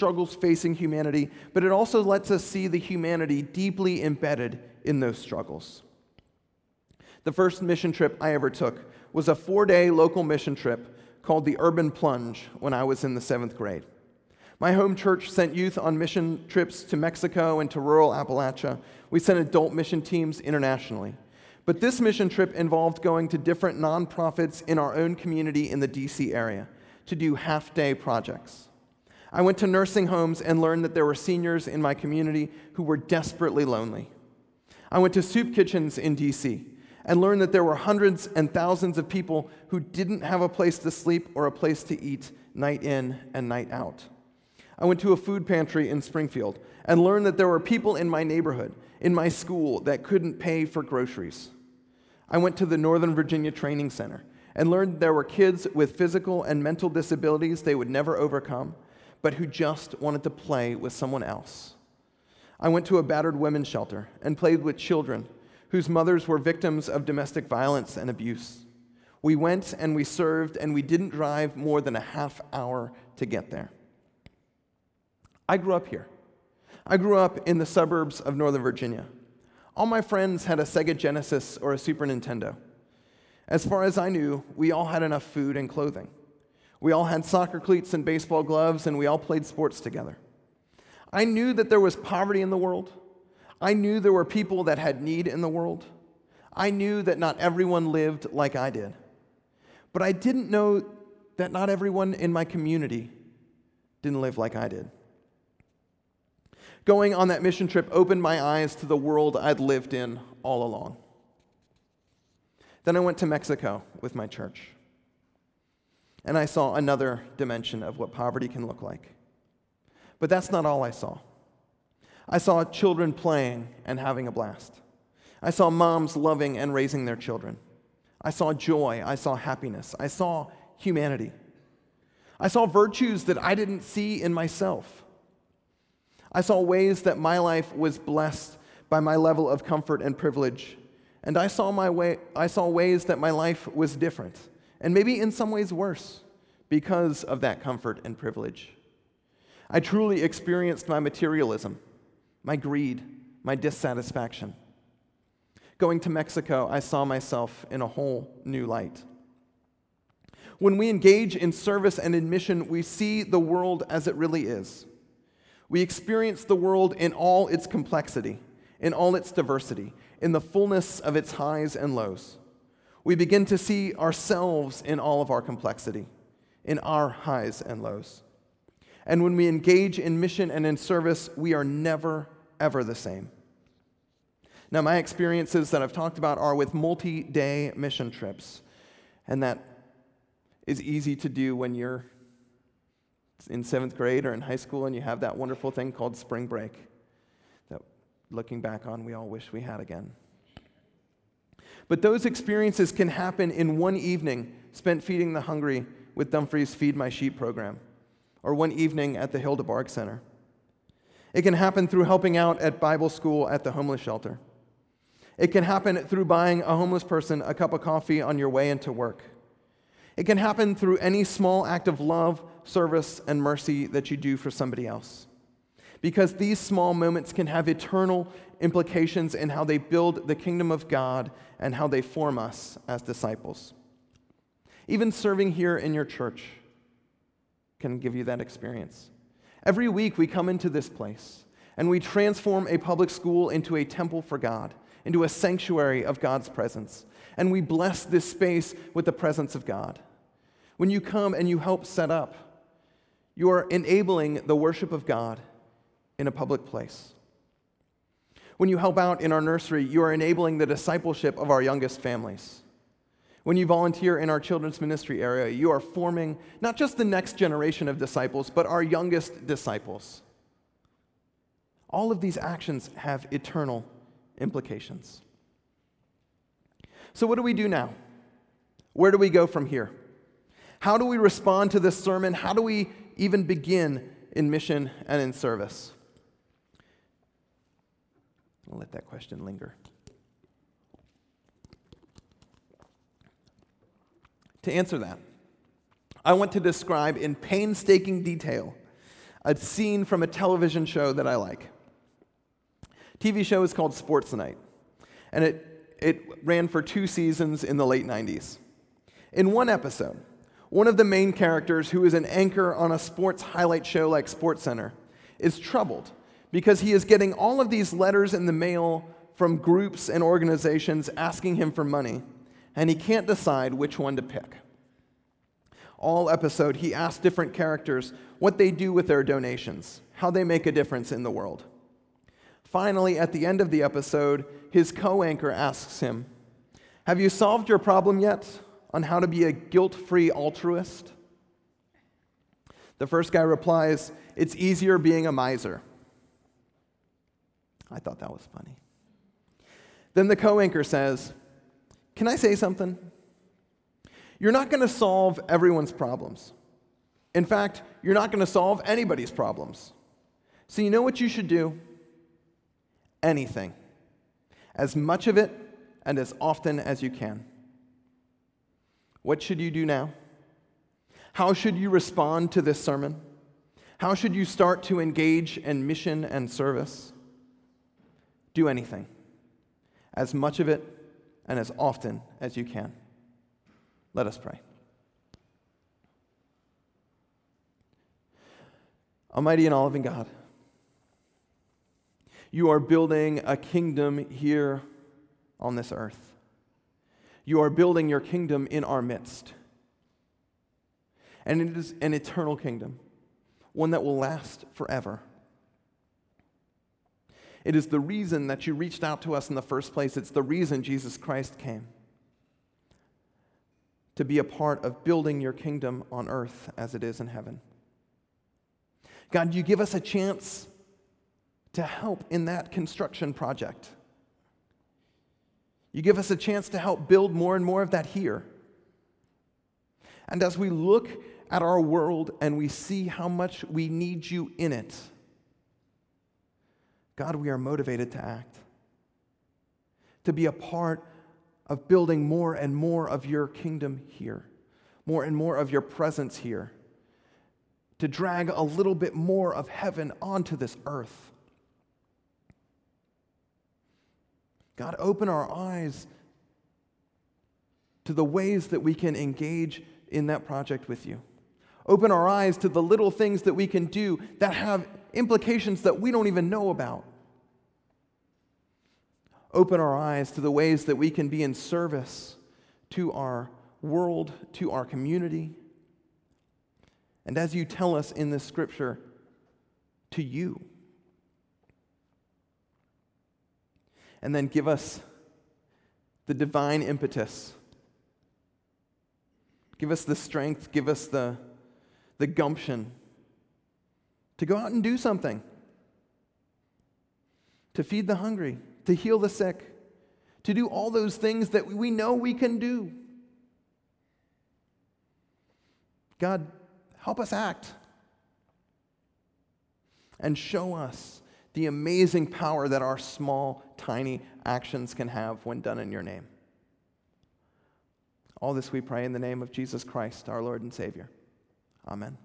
struggles facing humanity, but it also lets us see the humanity deeply embedded in those struggles. The first mission trip I ever took was a four day local mission trip called the Urban Plunge when I was in the seventh grade. My home church sent youth on mission trips to Mexico and to rural Appalachia. We sent adult mission teams internationally. But this mission trip involved going to different nonprofits in our own community in the DC area to do half day projects. I went to nursing homes and learned that there were seniors in my community who were desperately lonely. I went to soup kitchens in DC and learned that there were hundreds and thousands of people who didn't have a place to sleep or a place to eat night in and night out. I went to a food pantry in Springfield and learned that there were people in my neighborhood, in my school, that couldn't pay for groceries. I went to the Northern Virginia Training Center and learned there were kids with physical and mental disabilities they would never overcome, but who just wanted to play with someone else. I went to a battered women's shelter and played with children whose mothers were victims of domestic violence and abuse. We went and we served, and we didn't drive more than a half hour to get there. I grew up here. I grew up in the suburbs of Northern Virginia. All my friends had a Sega Genesis or a Super Nintendo. As far as I knew, we all had enough food and clothing. We all had soccer cleats and baseball gloves, and we all played sports together. I knew that there was poverty in the world, I knew there were people that had need in the world. I knew that not everyone lived like I did. But I didn't know that not everyone in my community didn't live like I did. Going on that mission trip opened my eyes to the world I'd lived in all along. Then I went to Mexico with my church. And I saw another dimension of what poverty can look like. But that's not all I saw. I saw children playing and having a blast. I saw moms loving and raising their children. I saw joy. I saw happiness. I saw humanity. I saw virtues that I didn't see in myself. I saw ways that my life was blessed by my level of comfort and privilege. And I saw, my way, I saw ways that my life was different, and maybe in some ways worse, because of that comfort and privilege. I truly experienced my materialism my greed, my dissatisfaction. Going to Mexico, I saw myself in a whole new light. When we engage in service and in mission, we see the world as it really is. We experience the world in all its complexity, in all its diversity, in the fullness of its highs and lows. We begin to see ourselves in all of our complexity, in our highs and lows. And when we engage in mission and in service, we are never, ever the same. Now, my experiences that I've talked about are with multi day mission trips. And that is easy to do when you're in seventh grade or in high school and you have that wonderful thing called spring break that looking back on, we all wish we had again. But those experiences can happen in one evening spent feeding the hungry with Dumfries' Feed My Sheep program or one evening at the Hilda Center. It can happen through helping out at Bible school at the homeless shelter. It can happen through buying a homeless person a cup of coffee on your way into work. It can happen through any small act of love, service, and mercy that you do for somebody else. Because these small moments can have eternal implications in how they build the kingdom of God and how they form us as disciples. Even serving here in your church can give you that experience. Every week we come into this place and we transform a public school into a temple for God, into a sanctuary of God's presence. And we bless this space with the presence of God. When you come and you help set up, you are enabling the worship of God in a public place. When you help out in our nursery, you are enabling the discipleship of our youngest families. When you volunteer in our children's ministry area, you are forming not just the next generation of disciples, but our youngest disciples. All of these actions have eternal implications. So, what do we do now? Where do we go from here? How do we respond to this sermon? How do we even begin in mission and in service? Let that question linger. To answer that, I want to describe in painstaking detail a scene from a television show that I like. TV show is called Sports Night, and it, it ran for two seasons in the late 90s. In one episode, one of the main characters, who is an anchor on a sports highlight show like SportsCenter, is troubled because he is getting all of these letters in the mail from groups and organizations asking him for money, and he can't decide which one to pick. All episode, he asks different characters what they do with their donations, how they make a difference in the world. Finally, at the end of the episode, his co anchor asks him, Have you solved your problem yet on how to be a guilt free altruist? The first guy replies, It's easier being a miser. I thought that was funny. Then the co anchor says, Can I say something? You're not going to solve everyone's problems. In fact, you're not going to solve anybody's problems. So, you know what you should do? Anything. As much of it and as often as you can. What should you do now? How should you respond to this sermon? How should you start to engage in mission and service? Do anything, as much of it and as often as you can. Let us pray. Almighty and all loving God, you are building a kingdom here on this earth. You are building your kingdom in our midst. And it is an eternal kingdom, one that will last forever. It is the reason that you reached out to us in the first place. It's the reason Jesus Christ came to be a part of building your kingdom on earth as it is in heaven. God, you give us a chance to help in that construction project. You give us a chance to help build more and more of that here. And as we look at our world and we see how much we need you in it, God, we are motivated to act, to be a part of building more and more of your kingdom here, more and more of your presence here, to drag a little bit more of heaven onto this earth. God, open our eyes to the ways that we can engage in that project with you. Open our eyes to the little things that we can do that have implications that we don't even know about open our eyes to the ways that we can be in service to our world, to our community. And as you tell us in this scripture, to you. And then give us the divine impetus. Give us the strength, give us the, the gumption to go out and do something, to feed the hungry, to heal the sick, to do all those things that we know we can do. God, help us act and show us the amazing power that our small, tiny actions can have when done in your name. All this we pray in the name of Jesus Christ, our Lord and Savior. Amen.